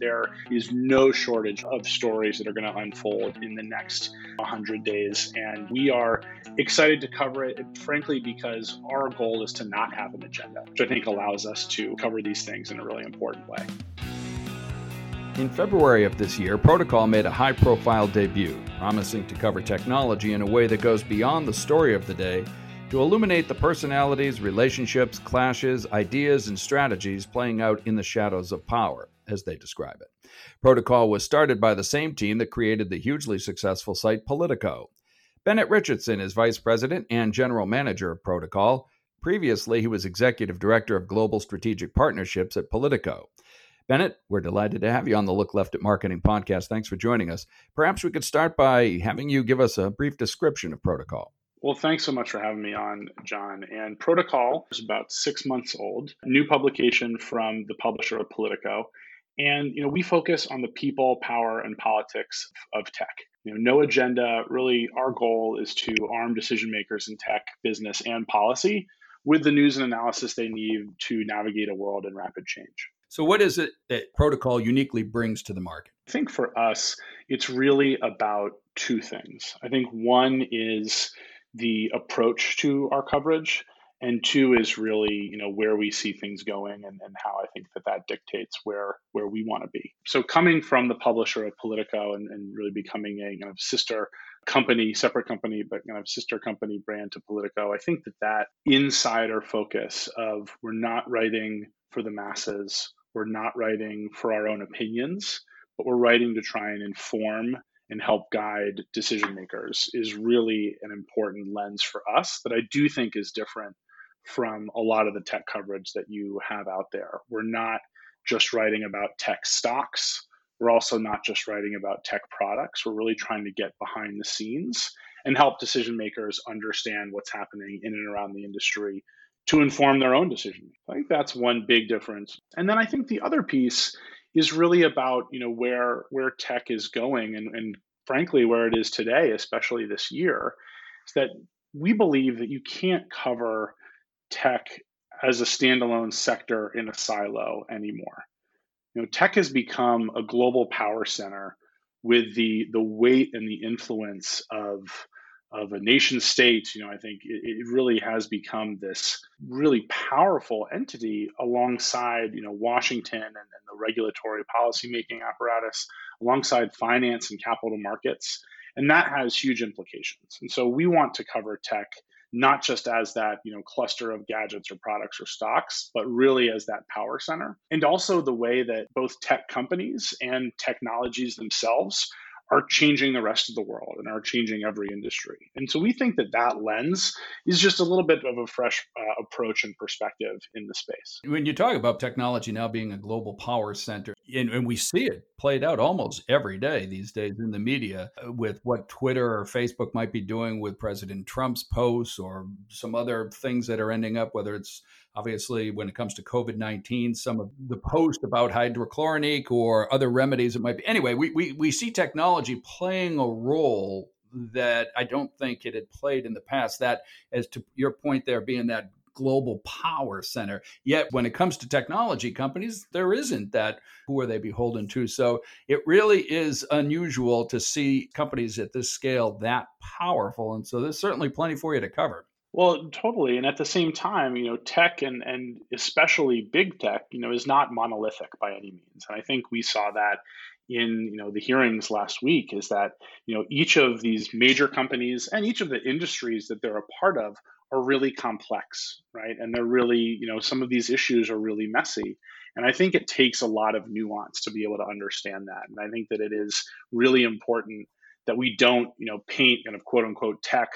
There is no shortage of stories that are going to unfold in the next 100 days. And we are excited to cover it, frankly, because our goal is to not have an agenda, which I think allows us to cover these things in a really important way. In February of this year, Protocol made a high profile debut, promising to cover technology in a way that goes beyond the story of the day to illuminate the personalities, relationships, clashes, ideas, and strategies playing out in the shadows of power, as they describe it. Protocol was started by the same team that created the hugely successful site Politico. Bennett Richardson is vice president and general manager of Protocol. Previously, he was executive director of global strategic partnerships at Politico. Bennett, we're delighted to have you on the Look Left at Marketing podcast. Thanks for joining us. Perhaps we could start by having you give us a brief description of Protocol. Well, thanks so much for having me on, John. And Protocol is about six months old, new publication from the publisher of Politico. And you know, we focus on the people, power, and politics of tech. You know, no agenda. Really, our goal is to arm decision makers in tech, business, and policy with the news and analysis they need to navigate a world in rapid change. So, what is it that Protocol uniquely brings to the market? I think for us, it's really about two things. I think one is the approach to our coverage, and two is really you know where we see things going and, and how I think that that dictates where where we want to be. So coming from the publisher of Politico and, and really becoming a kind of sister company, separate company, but kind of sister company brand to Politico, I think that that insider focus of we're not writing for the masses we're not writing for our own opinions, but we're writing to try and inform and help guide decision makers is really an important lens for us that I do think is different from a lot of the tech coverage that you have out there. We're not just writing about tech stocks. We're also not just writing about tech products. We're really trying to get behind the scenes and help decision makers understand what's happening in and around the industry to inform their own decision. I think that's one big difference. And then I think the other piece is really about you know where where tech is going and, and frankly where it is today, especially this year, is that we believe that you can't cover tech as a standalone sector in a silo anymore. You know, tech has become a global power center with the the weight and the influence of of a nation state, you know, I think it, it, really has become this really powerful entity alongside, you know, Washington and, and the regulatory policymaking apparatus, alongside finance and capital markets. And that has huge implications. And so we want to cover tech not just as that you know cluster of gadgets or products or stocks but really as that power center and also the way that both tech companies and technologies themselves are changing the rest of the world and are changing every industry. And so we think that that lens is just a little bit of a fresh uh, approach and perspective in the space. When you talk about technology now being a global power center, and, and we see it played out almost every day these days in the media uh, with what Twitter or Facebook might be doing with President Trump's posts or some other things that are ending up, whether it's obviously when it comes to covid-19 some of the post about hydroxychloroquine or other remedies it might be anyway we, we, we see technology playing a role that i don't think it had played in the past. That as to your point there being that global power center yet when it comes to technology companies there isn't that who are they beholden to so it really is unusual to see companies at this scale that powerful and so there's certainly plenty for you to cover well, totally. And at the same time, you know, tech and, and especially big tech, you know, is not monolithic by any means. And I think we saw that in, you know, the hearings last week is that, you know, each of these major companies and each of the industries that they're a part of are really complex, right? And they're really, you know, some of these issues are really messy. And I think it takes a lot of nuance to be able to understand that. And I think that it is really important that we don't, you know, paint kind of quote unquote tech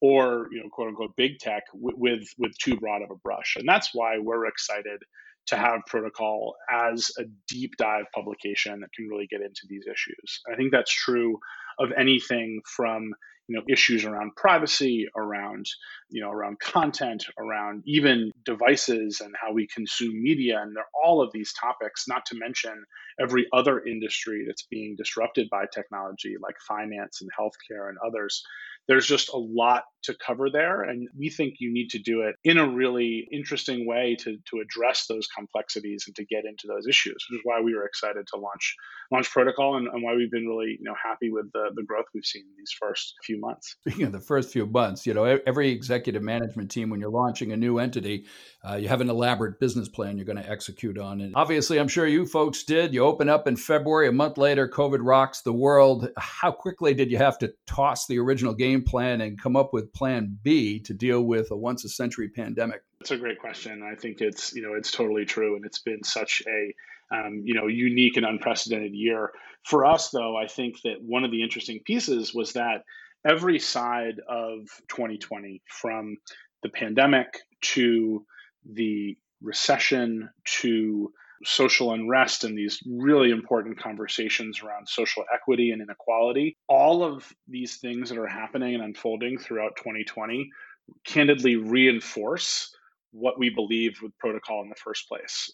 or you know quote unquote big tech w- with with too broad of a brush and that's why we're excited to have protocol as a deep dive publication that can really get into these issues. I think that's true of anything from you know issues around privacy around you know around content around even devices and how we consume media. And all of these topics not to mention every other industry that's being disrupted by technology like finance and healthcare and others there's just a lot to cover there. And we think you need to do it in a really interesting way to, to address those complexities and to get into those issues, which is why we were excited to launch launch protocol and, and why we've been really you know happy with the, the growth we've seen these first few months. Speaking of the first few months, you know, every executive management team, when you're launching a new entity, uh, you have an elaborate business plan you're going to execute on. And obviously, I'm sure you folks did. You open up in February, a month later, COVID rocks the world. How quickly did you have to toss the original game plan and come up with plan B to deal with a once a century pandemic? That's a great question. I think it's, you know, it's totally true. And it's been such a, um, you know, unique and unprecedented year. For us, though, I think that one of the interesting pieces was that every side of 2020, from the pandemic to the recession to social unrest and these really important conversations around social equity and inequality. All of these things that are happening and unfolding throughout 2020 candidly reinforce what we believed with protocol in the first place.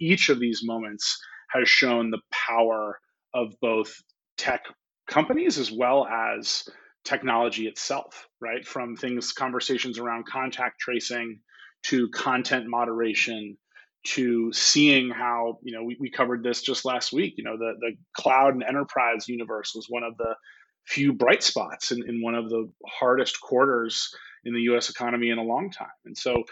Each of these moments has shown the power of both tech companies as well as technology itself, right? From things, conversations around contact tracing to content moderation to seeing how you know we, we covered this just last week you know the, the cloud and enterprise universe was one of the few bright spots in, in one of the hardest quarters in the us economy in a long time. And so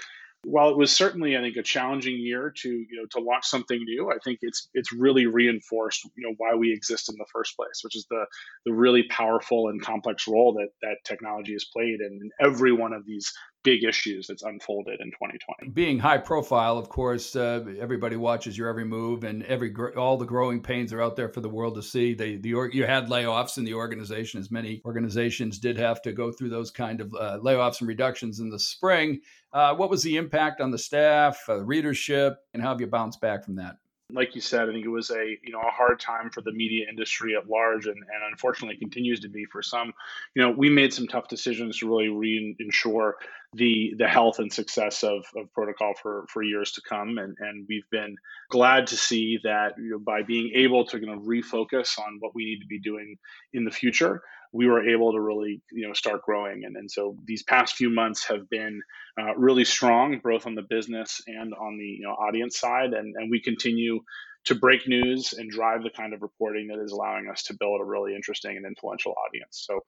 while it was certainly i think a challenging year to you know to launch something new i think it's it's really reinforced you know why we exist in the first place which is the the really powerful and complex role that that technology has played in every one of these big issues that's unfolded in 2020. Being high profile, of course, uh, everybody watches your every move, and every all the growing pains are out there for the world to see. They the you had layoffs in the organization, as many organizations did have to go through those kind of uh, layoffs and reductions in the spring. Uh, what was the impact on the staff, uh, readership, and how have you bounced back from that? like you said, I think it was a you know a hard time for the media industry at large, and, and unfortunately continues to be for some. You know, we made some tough decisions to really re-ensure the the health and success of, of protocol for for years to come, and and we've been glad to see that you know, by being able to kind of refocus on what we need to be doing in the future, we were able to really you know start growing. And, and so these past few months have been uh, really strong both on the business and on the you know audience side. And, and we continue to break news and drive the kind of reporting that is allowing us to build a really interesting and influential audience. So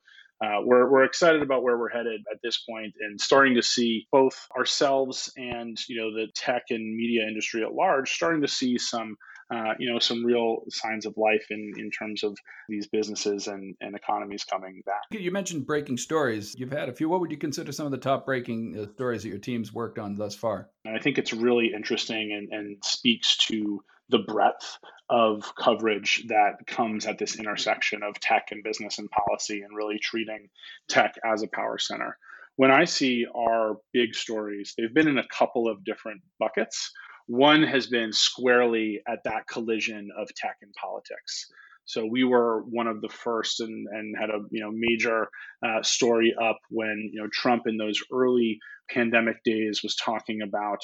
uh, we're, we're excited about where we're headed at this point and starting to see both ourselves and you know the tech and media industry at large starting to see some uh, you know, some real signs of life in, in terms of these businesses and, and economies coming back. You mentioned breaking stories. You've had a few. What would you consider some of the top breaking uh, stories that your team's worked on thus far? I think it's really interesting and, and speaks to the breadth of coverage that comes at this intersection of tech and business and policy and really treating tech as a power center. When I see our big stories, they've been in a couple of different buckets. One has been squarely at that collision of tech and politics. So we were one of the first and, and had a you know major uh, story up when you know Trump in those early pandemic days was talking about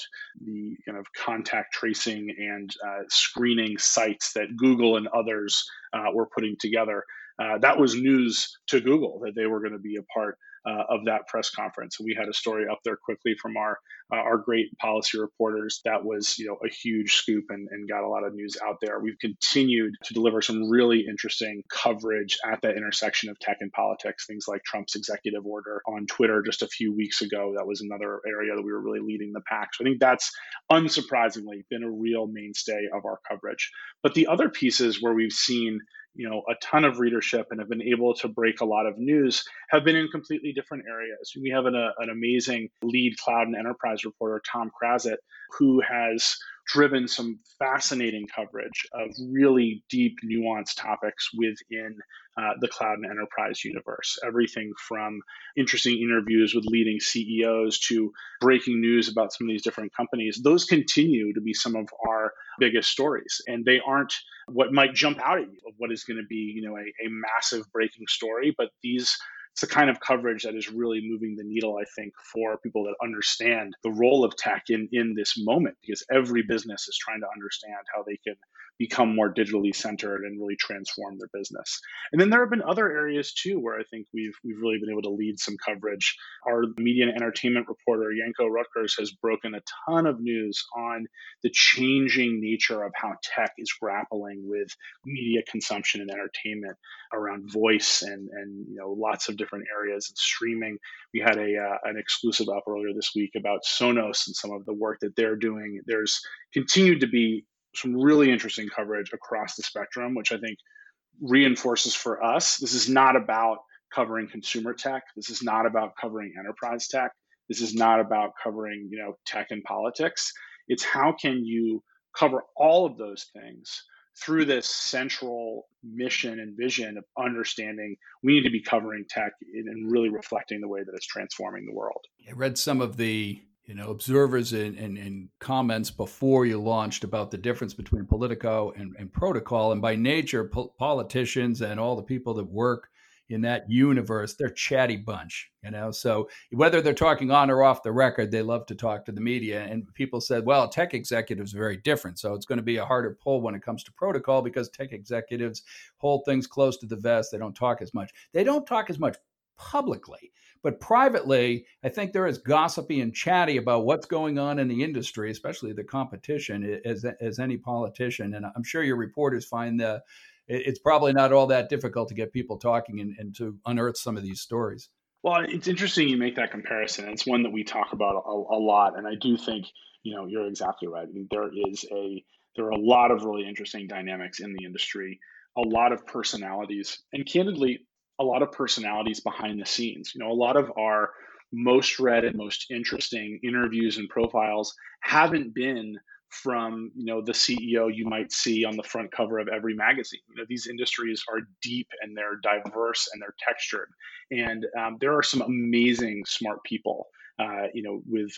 the kind of contact tracing and uh, screening sites that Google and others uh, were putting together. Uh, that was news to Google that they were going to be a part uh, of that press conference. We had a story up there quickly from our uh, our great policy reporters that was you know a huge scoop and, and got a lot of news out there. We've continued to deliver some really interesting coverage at that intersection of tech and politics. Things like Trump's executive order on Twitter just a few weeks ago. That was another area that we were really leading the pack. So I think that's unsurprisingly been a real mainstay of our coverage. But the other pieces where we've seen you know a ton of readership and have been able to break a lot of news have been in completely different areas. We have an, a, an amazing lead cloud and enterprise reporter, Tom Krazit, who has driven some fascinating coverage of really deep, nuanced topics within uh, the cloud and enterprise universe. Everything from interesting interviews with leading CEOs to breaking news about some of these different companies. Those continue to be some of our biggest stories. And they aren't what might jump out at you of what is going to be, you know, a, a massive breaking story, but these it's the kind of coverage that is really moving the needle, I think, for people that understand the role of tech in, in this moment, because every business is trying to understand how they can become more digitally centered and really transform their business. And then there have been other areas too where I think we've we've really been able to lead some coverage. Our media and entertainment reporter Janko Roettgers has broken a ton of news on the changing nature of how tech is grappling with media consumption and entertainment around voice and and you know lots of different areas and streaming. We had a uh, an exclusive up earlier this week about Sonos and some of the work that they're doing. There's continued to be some really interesting coverage across the spectrum, which I think reinforces for us this is not about covering consumer tech. This is not about covering enterprise tech. This is not about covering, you know, tech and politics. It's how can you cover all of those things through this central mission and vision of understanding we need to be covering tech and really reflecting the way that it's transforming the world. I read some of the you know observers and, and, and, comments before you launched about the difference between Politico and, and protocol. And by nature po- politicians and all the people that work in that universe they're chatty bunch you know? So whether they're talking on or off the record they love to talk to the media. And people said well tech executives are very different so it's going to be a harder pull when it comes to protocol because tech executives hold things close to the vest. They don't talk as much. They don't talk as much publicly but privately, I think they're as gossipy and chatty about what's going on in the industry, especially the competition, as, as any politician. And I'm sure your reporters find that it's probably not all that difficult to get people talking and, and to unearth some of these stories. Well, it's interesting you make that comparison. It's one that we talk about a, a lot, and I do think you know you're exactly right. There is a there are a lot of really interesting dynamics in the industry, a lot of personalities, and candidly, a lot of personalities behind the scenes. You know, a lot of our most read and most interesting interviews and profiles haven't been from you know the CEO you might see on the front cover of every magazine. You know these industries are deep and they're diverse and they're textured, and um, there are some amazing smart people. Uh, you know with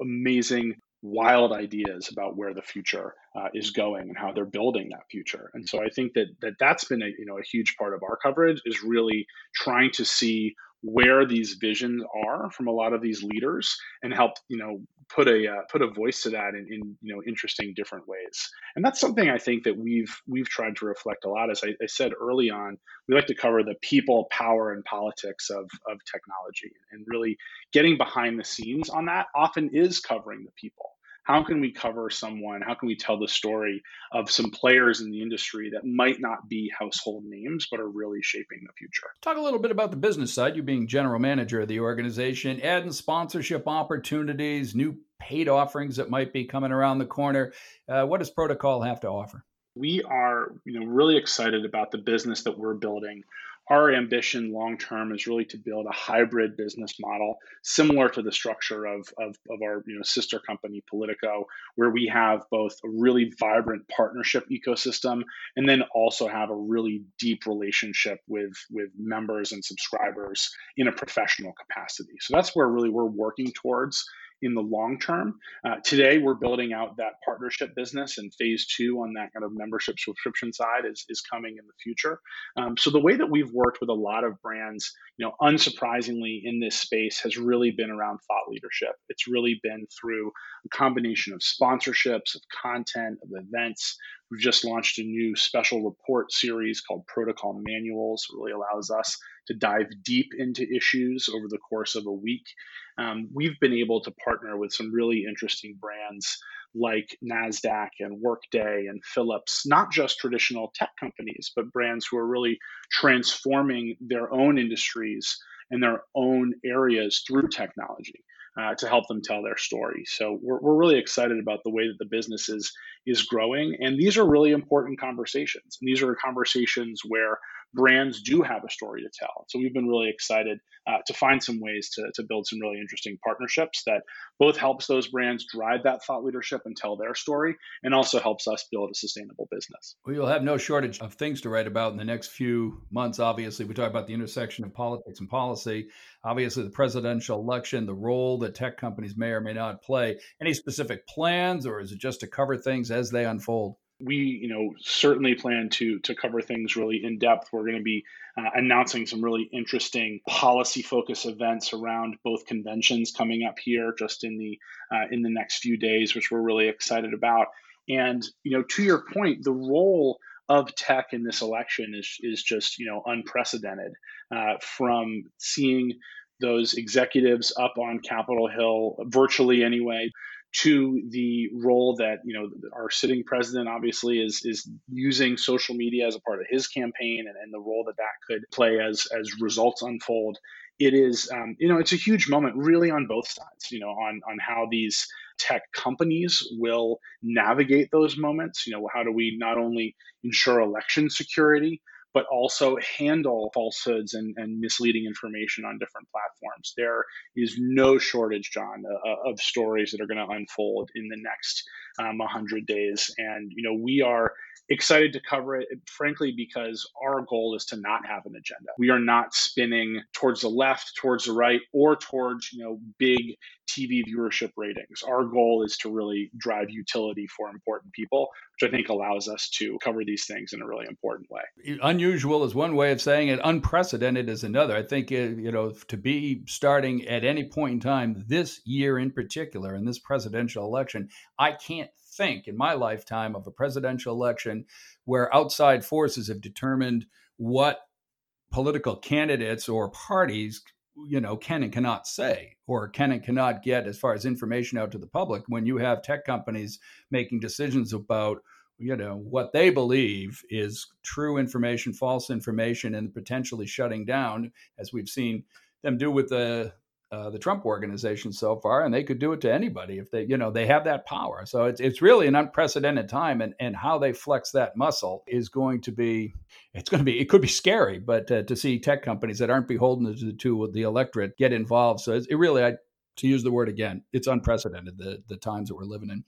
amazing wild ideas about where the future uh, is going and how they're building that future. And so I think that, that that's been a you know a huge part of our coverage is really trying to see where these visions are from a lot of these leaders and help you know put a uh, put a voice to that in, in you know interesting different ways. And that's something i think that we've we've tried to reflect a lot. As I, I, said early on we like to cover the people power and politics of of technology. And really getting behind the scenes on that often is covering the people how can we cover someone? How can we tell the story of some players in the industry that might not be household names but are really shaping the future? Talk a little bit about the business side. You being general manager of the organization adding sponsorship opportunities new paid offerings that might be coming around the corner. Uh, what does protocol have to offer? We are you know really excited about the business that we're building our ambition long term is really to build a hybrid business model similar to the structure of, of, of, our you know, sister company politico where we have both a really vibrant partnership ecosystem and then also have a really deep relationship with with members and subscribers in a professional capacity. So that's where really we're working towards in the long term. Uh, today, we're building out that partnership business, and phase two on that kind of membership subscription side is, is coming in the future. Um, so the way that we've worked with a lot of brands, you know, unsurprisingly in this space has really been around thought leadership. It's really been through a combination of sponsorships, of content, of events. We've just launched a new special report series called Protocol Manuals. It really allows us to dive deep into issues over the course of a week. Um, we've been able to partner with some really interesting brands like NASDAQ and Workday and Philips, not just traditional tech companies, but brands who are really transforming their own industries and their own areas through technology uh, to help them tell their story. So we're, we're really excited about the way that the business is is growing, and these are really important conversations. And these are conversations where brands do have a story to tell. So we've been really excited uh, to find some ways to, to build some really interesting partnerships that both helps those brands drive that thought leadership and tell their story, and also helps us build a sustainable business. Well, you'll have no shortage of things to write about in the next few months. Obviously, we talk about the intersection of politics and policy. Obviously, the presidential election, the role that tech companies may or may not play. Any specific plans, or is it just to cover things as they unfold? We you know certainly plan to to cover things really in depth we're going to be uh, announcing some really interesting policy focus events around both conventions coming up here just in the uh, in the next few days which we're really excited about And you know, to your point, the role of tech in this election is is just you know unprecedented. Uh, from seeing those executives up on Capitol Hill virtually anyway, to the role that you know our sitting president obviously is is using social media as a part of his campaign and, and the role that that could play as as results unfold. It is um, you know it's a huge moment really on both sides you know on on how these tech companies will navigate those moments. You know how do we not only ensure election security but also handle falsehoods and, and misleading information on different platforms. There is no shortage, John, uh, uh of stories that are going to unfold in the next um, 100 days. And, you know, we are excited to cover it, frankly, because our goal is to not have an agenda. We are not spinning towards the left, towards the right, or towards, you know, big TV viewership ratings. Our goal is to really drive utility for important people, which I think allows us to cover these things in a really important way. Unusual is one way of saying it, unprecedented is another. I think, uh, you know, to be starting at any point in time this year in particular in this presidential election, I can't think in my lifetime of a presidential election where outside forces have determined what political candidates or parties you know can and cannot say or can and cannot get as far as information out to the public when you have tech companies making decisions about you know what they believe is true information false information and potentially shutting down as we've seen them do with the uh, the Trump organization so far, and they could do it to anybody if they, you know, they have that power. So it's it's really an unprecedented time, and and how they flex that muscle is going to be, it's going to be, it could be scary, but uh, to see tech companies that aren't beholden to, to the electorate get involved, so it really, I, to use the word again, it's unprecedented the the times that we're living in.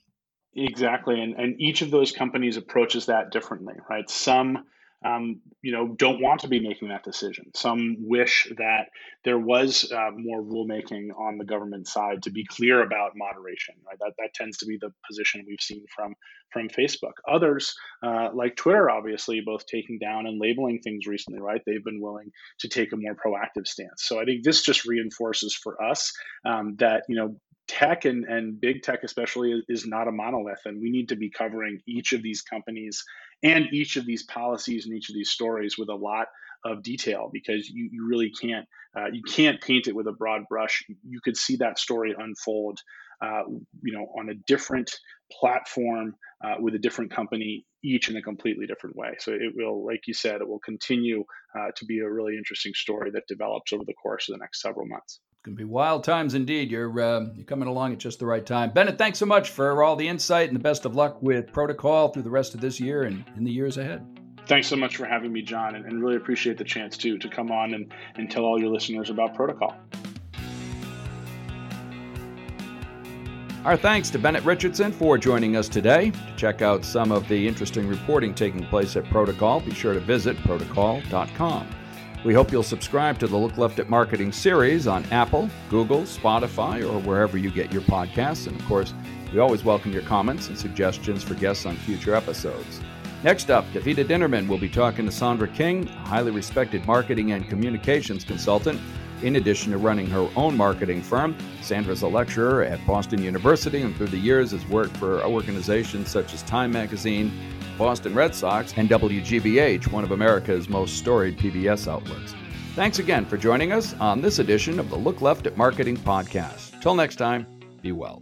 Exactly, and and each of those companies approaches that differently, right? Some um, you know, don't want to be making that decision. Some wish that there was uh, more rulemaking on the government side to be clear about moderation. Right, that that tends to be the position we've seen from from Facebook. Others, uh, like Twitter, obviously, both taking down and labeling things recently. Right, they've been willing to take a more proactive stance. So I think this just reinforces for us um, that you know tech and, and big tech especially is not a monolith and we need to be covering each of these companies and each of these policies and each of these stories with a lot of detail because you, you really can't uh, you can't paint it with a broad brush. You could see that story unfold uh, you know on a different platform uh, with a different company each in a completely different way. So it will like you said it will continue uh, to be a really interesting story that develops over the course of the next several months going to be wild times indeed. You're uh, you're coming along at just the right time, Bennett. Thanks so much for all the insight and the best of luck with Protocol through the rest of this year and in the years ahead. Thanks so much for having me, John, and, and really appreciate the chance too to come on and, and tell all your listeners about Protocol. Our thanks to Bennett Richardson for joining us today. To check out some of the interesting reporting taking place at Protocol, be sure to visit protocol.com. We hope you'll subscribe to the Look Left at Marketing series on Apple, Google, Spotify, or wherever you get your podcasts. And of course, we always welcome your comments and suggestions for guests on future episodes. Next up, Davida Dinnerman will be talking to Sandra King, a highly respected marketing and communications consultant. In addition to running her own marketing firm, Sandra's a lecturer at Boston University and through the years has worked for organizations such as Time Magazine, Boston Red Sox, and WGBH, one of America's most storied PBS outlets. Thanks again for joining us on this edition of the Look Left at Marketing podcast. Till next time, be well.